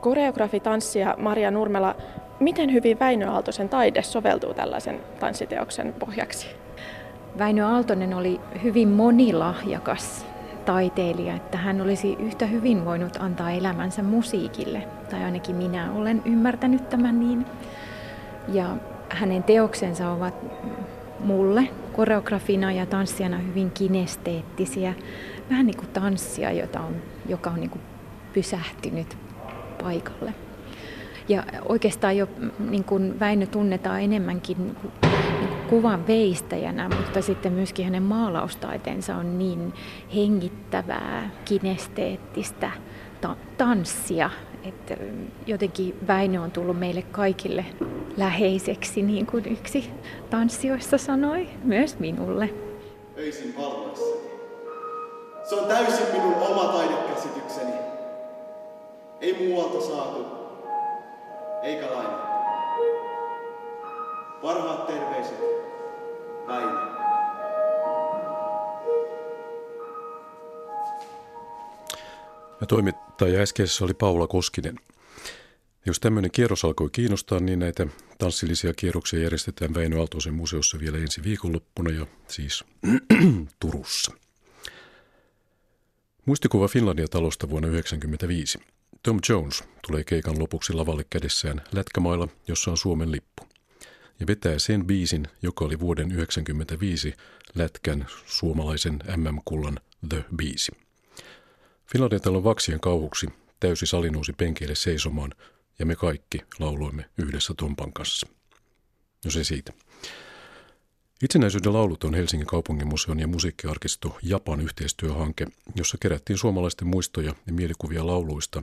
Koreografi, tanssija Maria Nurmela, miten hyvin Väinö Aaltosen taide soveltuu tällaisen tanssiteoksen pohjaksi?
Väinö Aaltonen oli hyvin monilahjakas taiteilija, että hän olisi yhtä hyvin voinut antaa elämänsä musiikille, tai ainakin minä olen ymmärtänyt tämän niin. Ja hänen teoksensa ovat mulle koreografina ja tanssijana hyvin kinesteettisiä, vähän niin kuin tanssia, jota on, joka on niin kuin pysähtynyt paikalle. Ja oikeastaan jo niin kuin Väinö tunnetaan enemmänkin niin niin kuvan veistäjänä, mutta sitten myöskin hänen maalaustaiteensa on niin hengittävää, kinesteettistä ta- tanssia, että jotenkin Väinö on tullut meille kaikille läheiseksi, niin kuin yksi tanssijoista sanoi, myös minulle.
Öisin valvoissani. Se on täysin minun oma taidekäsitykseni. Ei muualta saatu, eikä lainattu. Parhaat terveiset, Väinö.
Ja toimittaja äskeisessä oli Paula Koskinen. Jos tämmöinen kierros alkoi kiinnostaa, niin näitä tanssillisia kierroksia järjestetään Väinö Aaltoisen museossa vielä ensi viikonloppuna ja siis Turussa. Muistikuva Finlandia-talosta vuonna 1995. Tom Jones tulee keikan lopuksi lavalle kädessään lätkämailla, jossa on Suomen lippu. Ja vetää sen biisin, joka oli vuoden 1995 lätkän suomalaisen MM-kullan The Biisi. Talon vaksien kauhuksi täysi sali nousi penkeille seisomaan ja me kaikki lauloimme yhdessä Tompan kanssa. No se siitä. Itsenäisyyden laulut on Helsingin kaupunginmuseon ja musiikkiarkisto Japan yhteistyöhanke, jossa kerättiin suomalaisten muistoja ja mielikuvia lauluista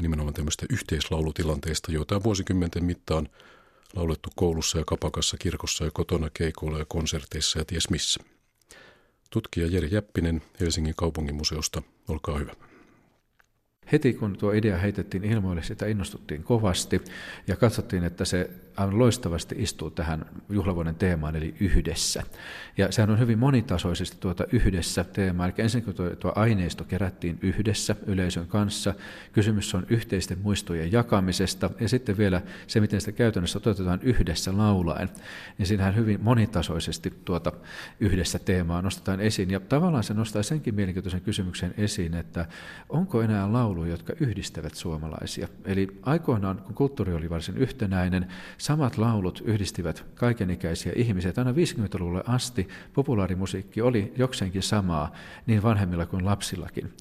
ja nimenomaan tämmöistä yhteislaulutilanteista, joita on vuosikymmenten mittaan laulettu koulussa ja kapakassa, kirkossa ja kotona, keikoilla ja konserteissa ja ties missä. Tutkija Jeri Jäppinen Helsingin kaupunginmuseosta, olkaa hyvä.
Heti kun tuo idea heitettiin ilmoille, sitä innostuttiin kovasti ja katsottiin, että se aivan loistavasti istuu tähän juhlavuoden teemaan, eli yhdessä. Ja sehän on hyvin monitasoisesti tuota yhdessä teemaa, eli ensin tuo, tuo aineisto kerättiin yhdessä yleisön kanssa, kysymys on yhteisten muistojen jakamisesta, ja sitten vielä se, miten sitä käytännössä toteutetaan yhdessä laulaen, niin siinähän hyvin monitasoisesti tuota yhdessä teemaa nostetaan esiin, ja tavallaan se nostaa senkin mielenkiintoisen kysymyksen esiin, että onko enää lauluja, jotka yhdistävät suomalaisia. Eli aikoinaan, kun kulttuuri oli varsin yhtenäinen, Samat laulut yhdistivät kaikenikäisiä ihmisiä. Aina 50-luvulle asti populaarimusiikki oli jokseenkin samaa niin vanhemmilla kuin lapsillakin.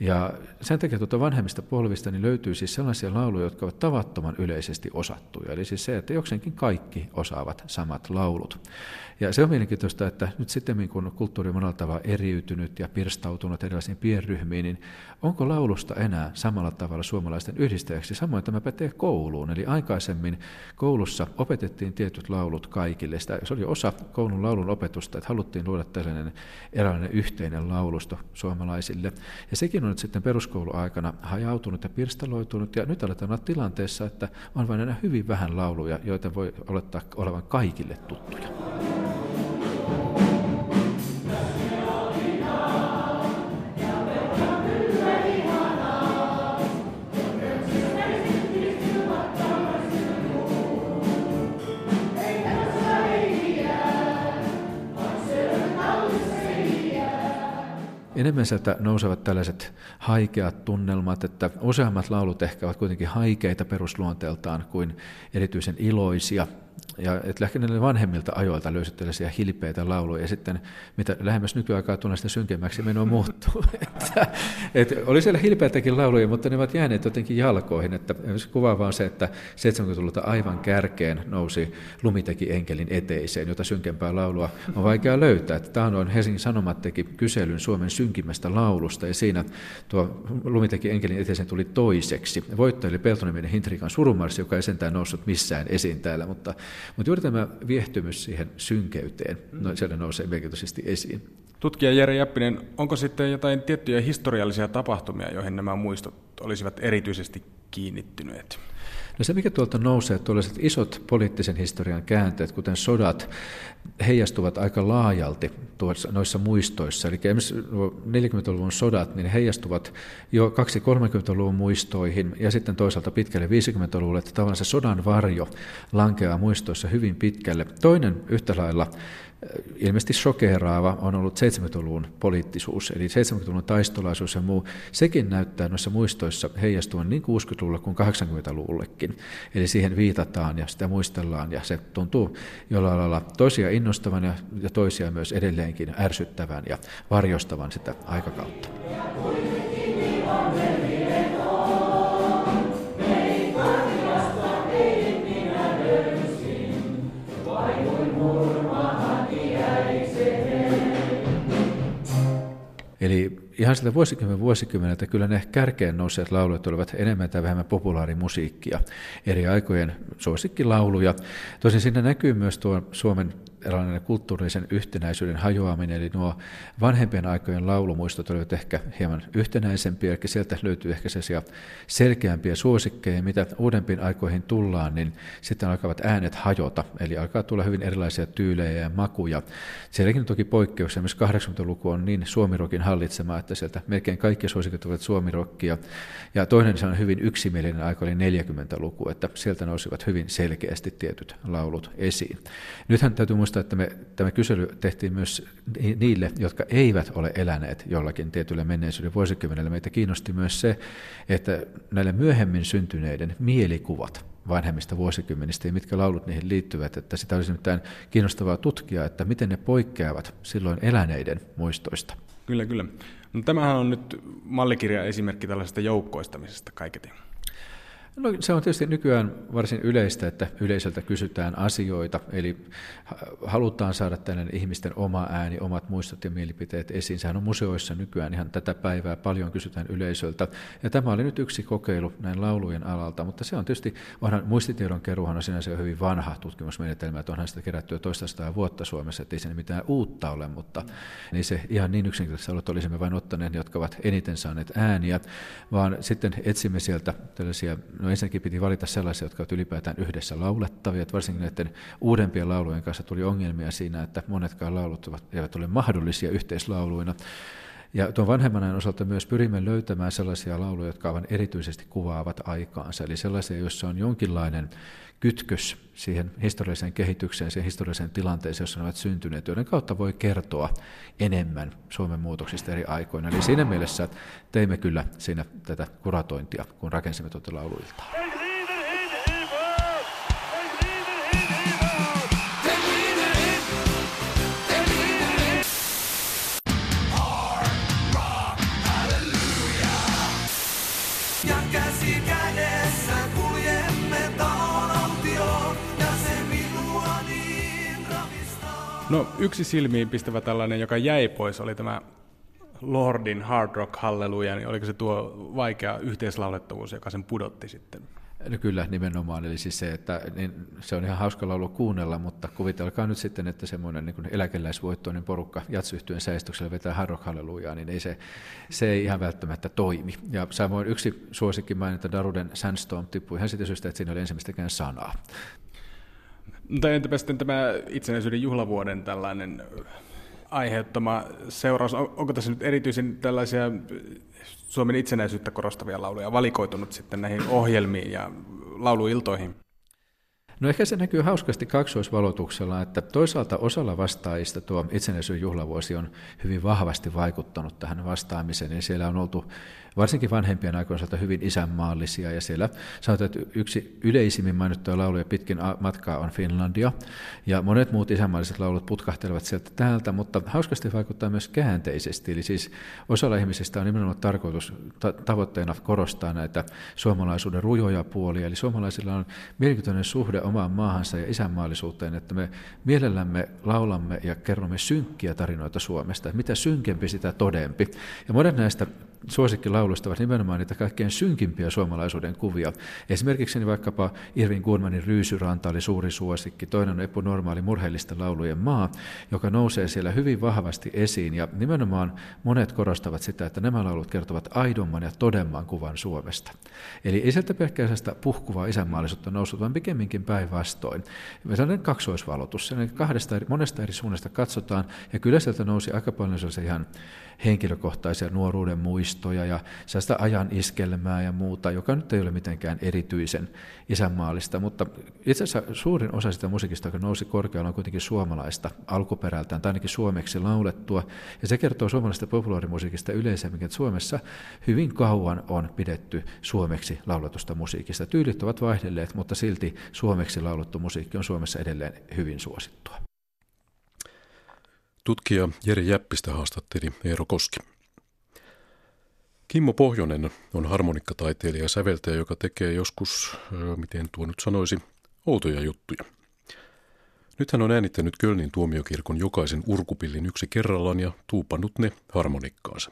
Ja sen takia tuota vanhemmista polvista niin löytyy siis sellaisia lauluja, jotka ovat tavattoman yleisesti osattuja. Eli siis se, että jokseenkin kaikki osaavat samat laulut. Ja se on mielenkiintoista, että nyt sitten kun kulttuuri on monella tavalla eriytynyt ja pirstautunut erilaisiin pienryhmiin, niin onko laulusta enää samalla tavalla suomalaisten yhdistäjäksi? Samoin tämä pätee kouluun. Eli aikaisemmin koulussa opetettiin tietyt laulut kaikille. Sitä, se oli osa koulun laulun opetusta, että haluttiin luoda tällainen eräänlainen yhteinen laulusto suomalaisille. Ja sekin nyt sitten peruskouluaikana hajautunut ja pirstaloitunut, ja nyt aletaan olla tilanteessa, että on vain enää hyvin vähän lauluja, joita voi olettaa olevan kaikille tuttuja. Sieltä nousevat tällaiset haikeat tunnelmat, että useammat laulut ehkä ovat kuitenkin haikeita perusluonteeltaan kuin erityisen iloisia. Ja että lähinnä vanhemmilta ajoilta löysit tällaisia hilpeitä lauluja, ja sitten mitä lähemmäs nykyaikaa tulee sitä synkemmäksi menoa muuttuu. että, että oli siellä hilpeitäkin lauluja, mutta ne ovat jääneet jotenkin jalkoihin. Että kuvaava on se, että 70-luvulta aivan kärkeen nousi Lumiteki enkelin eteiseen, jota synkempää laulua on vaikea löytää. On Helsingin Sanomat teki kyselyn Suomen synkimmästä laulusta, ja siinä tuo Lumiteki enkelin eteiseen tuli toiseksi. Voittaja oli Peltoniminen Hintrikan surumarssi, joka ei sentään noussut missään esiin täällä, mutta mutta juuri tämä viehtymys siihen synkeyteen, no, siellä nousee merkityisesti esiin.
Tutkija Jere Jäppinen, onko sitten jotain tiettyjä historiallisia tapahtumia, joihin nämä muistot olisivat erityisesti kiinnittyneet?
No se, mikä tuolta nousee, tuollaiset isot poliittisen historian käänteet, kuten sodat, heijastuvat aika laajalti tuossa, noissa muistoissa. Eli esimerkiksi 40-luvun sodat, niin heijastuvat jo 2-30-luvun muistoihin ja sitten toisaalta pitkälle 50-luvulle, että tavallaan se sodan varjo lankeaa muistoissa hyvin pitkälle. Toinen yhtä lailla ilmeisesti shokeeraava on ollut 70-luvun poliittisuus, eli 70-luvun taistolaisuus ja muu. Sekin näyttää noissa muistoissa heijastuvan niin 60-luvulle kuin 80-luvullekin. Eli siihen viitataan ja sitä muistellaan ja se tuntuu jollain lailla toisia innostavan ja, ja toisia myös edelleenkin ärsyttävän ja varjostavan sitä aikakautta. Ihan sitä vuosikymmen vuosikymmeneltä kyllä ne kärkeen nousseet laulut olivat enemmän tai vähemmän populaarimusiikkia, eri aikojen suosikkilauluja. Tosin siinä näkyy myös tuo Suomen eräänlainen kulttuurisen yhtenäisyyden hajoaminen, eli nuo vanhempien aikojen laulumuistot olivat ehkä hieman yhtenäisempiä, eli sieltä löytyy ehkä sellaisia selkeämpiä suosikkeja, mitä uudempiin aikoihin tullaan, niin sitten alkavat äänet hajota, eli alkaa tulla hyvin erilaisia tyylejä ja makuja. Sielläkin on toki poikkeus, esimerkiksi 80-luku on niin suomirokin hallitsema, että sieltä melkein kaikki suosikit ovat suomirokkia, ja toinen se on hyvin yksimielinen aika oli 40-luku, että sieltä nousivat hyvin selkeästi tietyt laulut esiin. Nythän täytyy muistaa, että me, tämä kysely tehtiin myös niille, jotka eivät ole eläneet jollakin tietyllä menneisyyden vuosikymmenellä. Meitä kiinnosti myös se, että näille myöhemmin syntyneiden mielikuvat vanhemmista vuosikymmenistä ja mitkä laulut niihin liittyvät, että sitä olisi mitään kiinnostavaa tutkia, että miten ne poikkeavat silloin eläneiden muistoista.
Kyllä, kyllä. No, tämähän on nyt mallikirja esimerkki tällaisesta joukkoistamisesta kaiketi.
No, se on tietysti nykyään varsin yleistä, että yleisöltä kysytään asioita, eli halutaan saada tällainen ihmisten oma ääni, omat muistot ja mielipiteet esiin. Sehän on museoissa nykyään ihan tätä päivää, paljon kysytään yleisöltä. Ja tämä oli nyt yksi kokeilu näin laulujen alalta, mutta se on tietysti, onhan muistitiedon keruhan on sinänsä hyvin vanha tutkimusmenetelmä, että onhan sitä kerätty jo toista vuotta Suomessa, että ei siinä mitään uutta ole, mutta niin se ihan niin yksinkertaisesti ollut, että olisimme vain ottaneet ne, jotka ovat eniten saaneet ääniä, vaan sitten etsimme sieltä tällaisia No ensinnäkin piti valita sellaisia, jotka ovat ylipäätään yhdessä laulettavia. Että varsinkin näiden uudempien laulujen kanssa tuli ongelmia siinä, että monetkaan laulut eivät ole mahdollisia yhteislauluina. Ja tuon vanhemman ajan osalta myös pyrimme löytämään sellaisia lauluja, jotka aivan erityisesti kuvaavat aikaansa. Eli sellaisia, joissa on jonkinlainen kytkös siihen historialliseen kehitykseen, siihen historialliseen tilanteeseen, jossa ne ovat syntyneet, joiden kautta voi kertoa enemmän Suomen muutoksista eri aikoina. Eli siinä mielessä teimme kyllä siinä tätä kuratointia, kun rakensimme tuota lauluiltaa.
No yksi silmiin pistävä tällainen, joka jäi pois, oli tämä Lordin Hard Rock Halleluja, niin oliko se tuo vaikea yhteislaulettavuus, joka sen pudotti sitten?
No kyllä, nimenomaan. Eli siis se, että niin se on ihan hauska laulu kuunnella, mutta kuvitelkaa nyt sitten, että semmoinen niin eläkeläisvoittoinen porukka jatsyhtyön säistyksellä vetää Hard Rock Hallelujaa, niin ei se, se ei ihan välttämättä toimi. Ja samoin yksi suosikki mainita Daruden Sandstorm tippui ihan siitä syystä, että siinä oli ensimmäistäkään sanaa.
Mutta entäpä sitten tämä itsenäisyyden juhlavuoden tällainen aiheuttama seuraus, onko tässä nyt erityisen tällaisia Suomen itsenäisyyttä korostavia lauluja valikoitunut sitten näihin ohjelmiin ja lauluiltoihin?
No ehkä se näkyy hauskasti kaksoisvalotuksella, että toisaalta osalla vastaajista tuo itsenäisyyden juhlavuosi on hyvin vahvasti vaikuttanut tähän vastaamiseen, ja siellä on oltu varsinkin vanhempien aikojen osalta hyvin isänmaallisia, ja siellä sanotaan, että yksi yleisimmin mainittuja lauluja pitkin matkaa on Finlandia, ja monet muut isänmaalliset laulut putkahtelevat sieltä täältä, mutta hauskasti vaikuttaa myös käänteisesti, eli siis osalla ihmisistä on nimenomaan tarkoitus ta- tavoitteena korostaa näitä suomalaisuuden rujoja puolia, eli suomalaisilla on mielenkiintoinen suhde omaan maahansa ja isänmaallisuuteen, että me mielellämme laulamme ja kerromme synkkiä tarinoita Suomesta, mitä synkempi sitä todempi. Ja monet näistä suosikkilauluista ovat nimenomaan niitä kaikkein synkimpiä suomalaisuuden kuvia. Esimerkiksi niin vaikkapa Irvin Gurmanin Ryysyranta oli suuri suosikki, toinen on Epu Normaali murheellisten laulujen maa, joka nousee siellä hyvin vahvasti esiin. Ja nimenomaan monet korostavat sitä, että nämä laulut kertovat aidomman ja todemman kuvan Suomesta. Eli ei sieltä pelkkää puhkuvaa isänmaallisuutta noussut, vaan pikemminkin päinvastoin. Sellainen kaksoisvalotus, sellainen kahdesta eri, monesta eri suunnasta katsotaan, ja kyllä sieltä nousi aika paljon sellaisia ihan henkilökohtaisia nuoruuden muistoja ja sellaista ajan iskelmää ja muuta, joka nyt ei ole mitenkään erityisen isänmaallista, mutta itse asiassa suurin osa sitä musiikista, joka nousi korkealla, on kuitenkin suomalaista alkuperältään, tai ainakin suomeksi laulettua, ja se kertoo suomalaisesta populaarimusiikista yleisemmin, että Suomessa hyvin kauan on pidetty suomeksi lauletusta musiikista. Tyylit ovat vaihdelleet, mutta silti suomeksi laulettu musiikki on Suomessa edelleen hyvin suosittua.
Tutkija Jeri Jäppistä haastatteli Eero Koski. Kimmo Pohjonen on harmonikkataiteilija ja säveltäjä, joka tekee joskus, miten tuo nyt sanoisi, outoja juttuja. Nyt hän on äänittänyt Kölnin tuomiokirkon jokaisen urkupillin yksi kerrallaan ja tuupannut ne harmonikkaansa.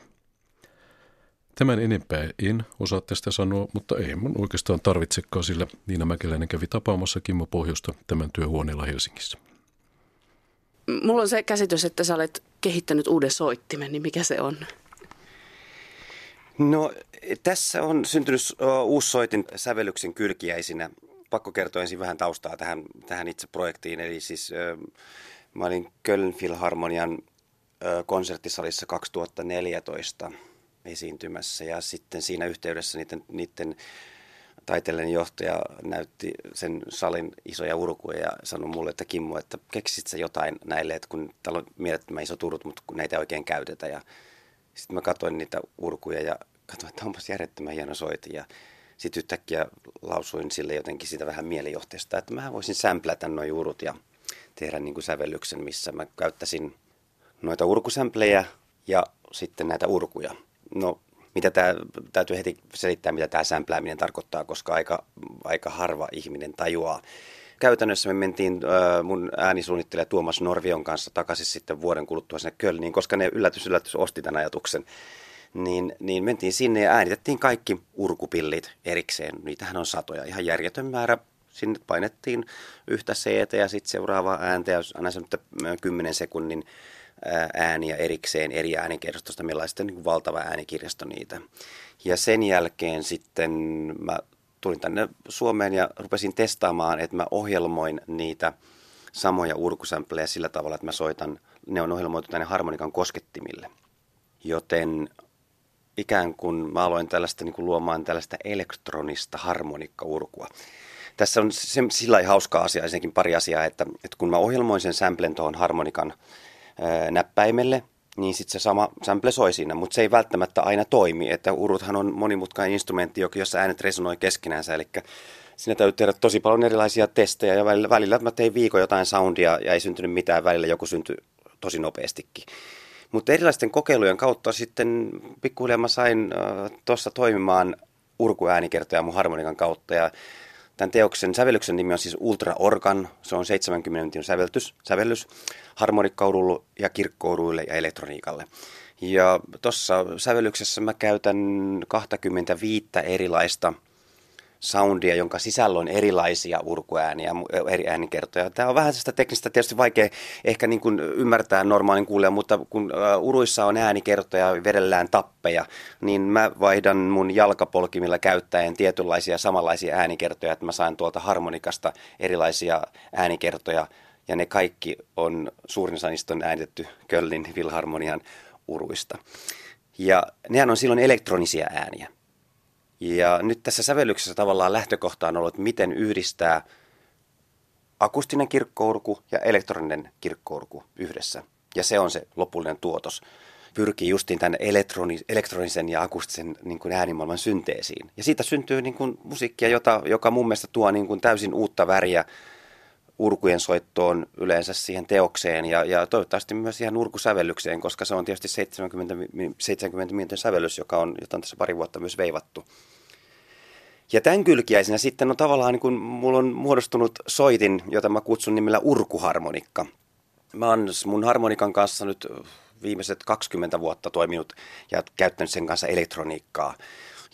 Tämän enempää en osaa tästä sanoa, mutta ei mun oikeastaan tarvitsekaan, sillä Niina Mäkeläinen kävi tapaamassa Kimmo Pohjosta tämän työhuoneella Helsingissä.
Mulla on se käsitys, että sä olet kehittänyt uuden soittimen, niin mikä se on?
No tässä on syntynyt uusi soitin sävellyksen kylkiäisinä. Pakko kertoa ensin vähän taustaa tähän, tähän itse projektiin. Eli siis mä olin Köln Philharmonian konserttisalissa 2014 esiintymässä ja sitten siinä yhteydessä niiden, niiden taiteellinen johtaja näytti sen salin isoja urkuja ja sanoi mulle, että Kimmo, että keksit sä jotain näille, että kun täällä on mielettömän iso turut, mutta kun näitä ei oikein käytetä. Ja sitten mä katsoin niitä urkuja ja katsoin, että onpas järjettömän hieno soiti. Ja sitten yhtäkkiä lausuin sille jotenkin sitä vähän mielijohteesta, että mä voisin sämplätä nuo urut ja tehdä niin kuin sävellyksen, missä mä käyttäisin noita urkusämplejä ja sitten näitä urkuja. No mitä tämä, täytyy heti selittää, mitä tämä sämplääminen tarkoittaa, koska aika, aika harva ihminen tajuaa. Käytännössä me mentiin äh, mun äänisuunnittelija Tuomas Norvion kanssa takaisin sitten vuoden kuluttua sinne Kölniin, koska ne yllätys yllätys osti tämän ajatuksen. Niin, niin mentiin sinne ja äänitettiin kaikki urkupillit erikseen. Niitähän on satoja, ihan järjetön määrä sinne painettiin yhtä c ja sitten seuraavaa ääntä ja aina se 10 sekunnin ääniä erikseen eri äänikirjastosta. Sitten niin valtava äänikirjasto niitä. Ja sen jälkeen sitten mä tulin tänne Suomeen ja rupesin testaamaan, että mä ohjelmoin niitä samoja urkusämplejä sillä tavalla, että mä soitan, ne on ohjelmoitu tänne harmonikan koskettimille. Joten ikään kuin mä aloin tällaista niin kuin luomaan tällaista elektronista harmonikkaurkua. Tässä on se, sillä hauska asia, ensinnäkin pari asiaa, että, että kun mä ohjelmoin sen samplen tuohon harmonikan näppäimelle, niin sitten se sama sample soi siinä, mutta se ei välttämättä aina toimi. Että uruthan on monimutkainen instrumentti, jossa äänet resonoi keskenänsä, eli siinä täytyy tehdä tosi paljon erilaisia testejä ja välillä, välillä mä tein viikon jotain soundia ja ei syntynyt mitään, välillä joku syntyi tosi nopeastikin. Mutta erilaisten kokeilujen kautta sitten pikkuhiljaa mä sain äh, tuossa toimimaan urkuäänikertoja mun harmonikan kautta ja Tämän teoksen sävellyksen nimi on siis Ultra Organ. Se on 70 minuutin säveltys, sävellys harmonikkaudulle ja kirkkouduille ja elektroniikalle. Ja tuossa sävellyksessä mä käytän 25 erilaista soundia, jonka sisällä on erilaisia urkuääniä, eri äänikertoja. Tämä on vähän sitä teknistä tietysti vaikea ehkä niin kuin ymmärtää normaalin kuulijan, mutta kun uruissa on äänikertoja, vedellään tappeja, niin mä vaihdan mun jalkapolkimilla käyttäen tietynlaisia samanlaisia äänikertoja, että mä saan tuolta harmonikasta erilaisia äänikertoja, ja ne kaikki on, suurin osa niistä on äänitetty Köllin Vilharmonian uruista. Ja nehän on silloin elektronisia ääniä. Ja nyt tässä sävellyksessä tavallaan lähtökohta on ollut, että miten yhdistää akustinen kirkkourku ja elektroninen kirkkourku yhdessä. Ja se on se lopullinen tuotos. Pyrkii justiin tänne elektroni, elektronisen ja akustisen niin kuin äänimaailman synteesiin. Ja siitä syntyy niin kuin musiikkia, jota, joka mun mielestä tuo niin kuin täysin uutta väriä urkujen soittoon yleensä siihen teokseen ja, ja toivottavasti myös ihan urkusävellykseen, koska se on tietysti 70, 70 minuutin sävellys, joka on, jota on tässä pari vuotta myös veivattu. Ja tämän kylkiäisenä sitten on tavallaan, niin kun mulla on muodostunut soitin, jota mä kutsun nimellä urkuharmonikka. Mä oon mun harmonikan kanssa nyt viimeiset 20 vuotta toiminut ja käyttänyt sen kanssa elektroniikkaa.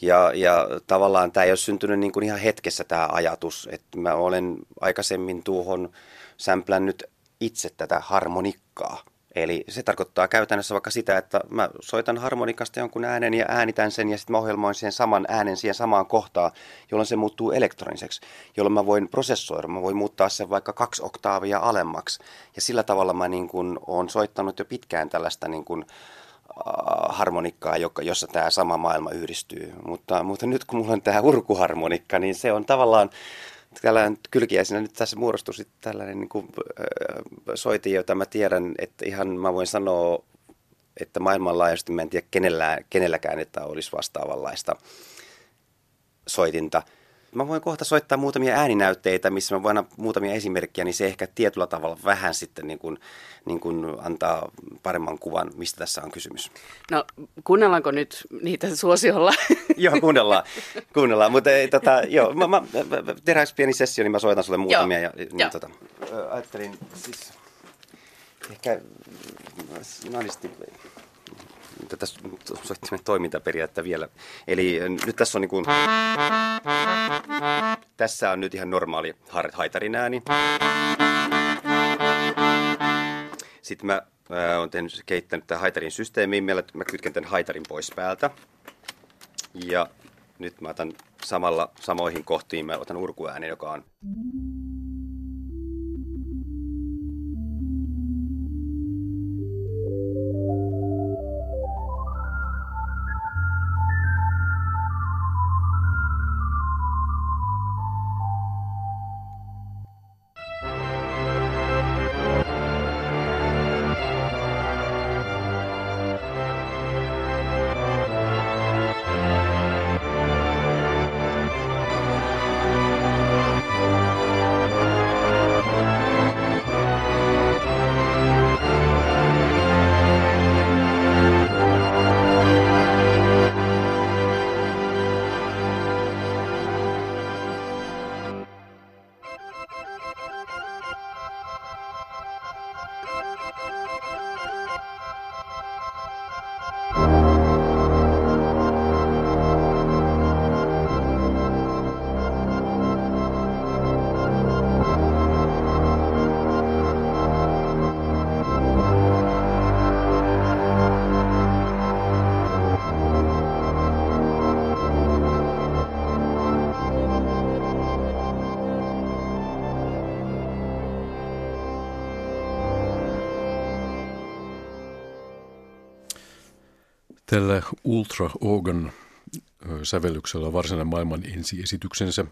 Ja, ja tavallaan tämä ei ole syntynyt niin kuin ihan hetkessä tämä ajatus, että mä olen aikaisemmin tuohon sämplännyt itse tätä harmonikkaa. Eli se tarkoittaa käytännössä vaikka sitä, että mä soitan harmonikasta jonkun äänen ja äänitän sen ja sitten mä ohjelmoin sen saman äänen siihen samaan kohtaan, jolloin se muuttuu elektroniseksi, jolloin mä voin prosessoida, mä voin muuttaa sen vaikka kaksi oktaavia alemmaksi. Ja sillä tavalla mä niin kun oon soittanut jo pitkään tällaista niin kun, äh, harmonikkaa, joka, jossa tämä sama maailma yhdistyy. Mutta, mutta nyt kun mulla on tämä urkuharmonikka, niin se on tavallaan tällainen kylkiäisenä nyt tässä muodostui sitten tällainen niin kuin, äh, soitin, jota mä tiedän, että ihan mä voin sanoa, että maailmanlaajuisesti mä en tiedä kenellä, kenelläkään, että olisi vastaavanlaista soitinta – Mä voin kohta soittaa muutamia ääninäytteitä, missä mä voin antaa muutamia esimerkkejä, niin se ehkä tietyllä tavalla vähän sitten niin kuin, niin kuin antaa paremman kuvan, mistä tässä on kysymys.
No kuunnellaanko nyt niitä suosiolla?
joo, kuunnellaan, kuunnellaan. mutta ei, tota, joo, mä, mä, tehdään pieni sessio, niin mä soitan sulle muutamia. Joo. Ja, niin, tota, ajattelin siis ehkä naanisti tätä soittimen toimintaperiaatetta vielä. Eli nyt tässä on niin kuin, tässä on nyt ihan normaali haitarin ääni. Sitten mä olen tehnyt, kehittänyt tämän haitarin systeemiin, millä mä kytken tämän haitarin pois päältä. Ja nyt mä otan samalla samoihin kohtiin, mä otan urkuäänen, joka on
Tällä Ultra Organ sävellyksellä varsinainen maailman ensiesityksensä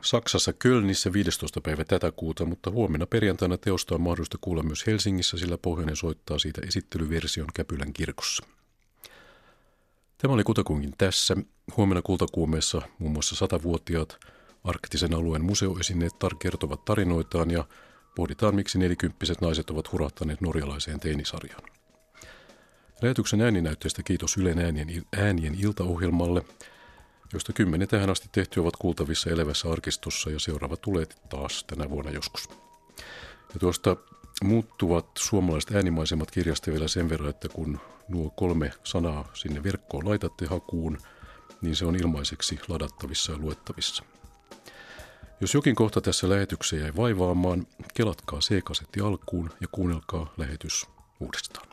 Saksassa Kölnissä 15. päivä tätä kuuta, mutta huomenna perjantaina teosta on mahdollista kuulla myös Helsingissä, sillä Pohjoinen soittaa siitä esittelyversion Käpylän kirkossa. Tämä oli kutakuinkin tässä. Huomenna kultakuumeessa muun muassa satavuotiaat arktisen alueen museoesineet tar- kertovat tarinoitaan ja pohditaan, miksi nelikymppiset naiset ovat hurahtaneet norjalaiseen teinisarjaan. Lähetyksen ääninäytteestä kiitos Ylen äänien, äänien iltaohjelmalle, josta kymmenen tähän asti tehty ovat kuultavissa elävässä arkistossa ja seuraava tulee taas tänä vuonna joskus. Ja tuosta muuttuvat suomalaiset äänimaisemat kirjasta vielä sen verran, että kun nuo kolme sanaa sinne verkkoon laitatte hakuun, niin se on ilmaiseksi ladattavissa ja luettavissa. Jos jokin kohta tässä lähetyksessä jäi vaivaamaan, kelatkaa C-kasetti alkuun ja kuunnelkaa lähetys uudestaan.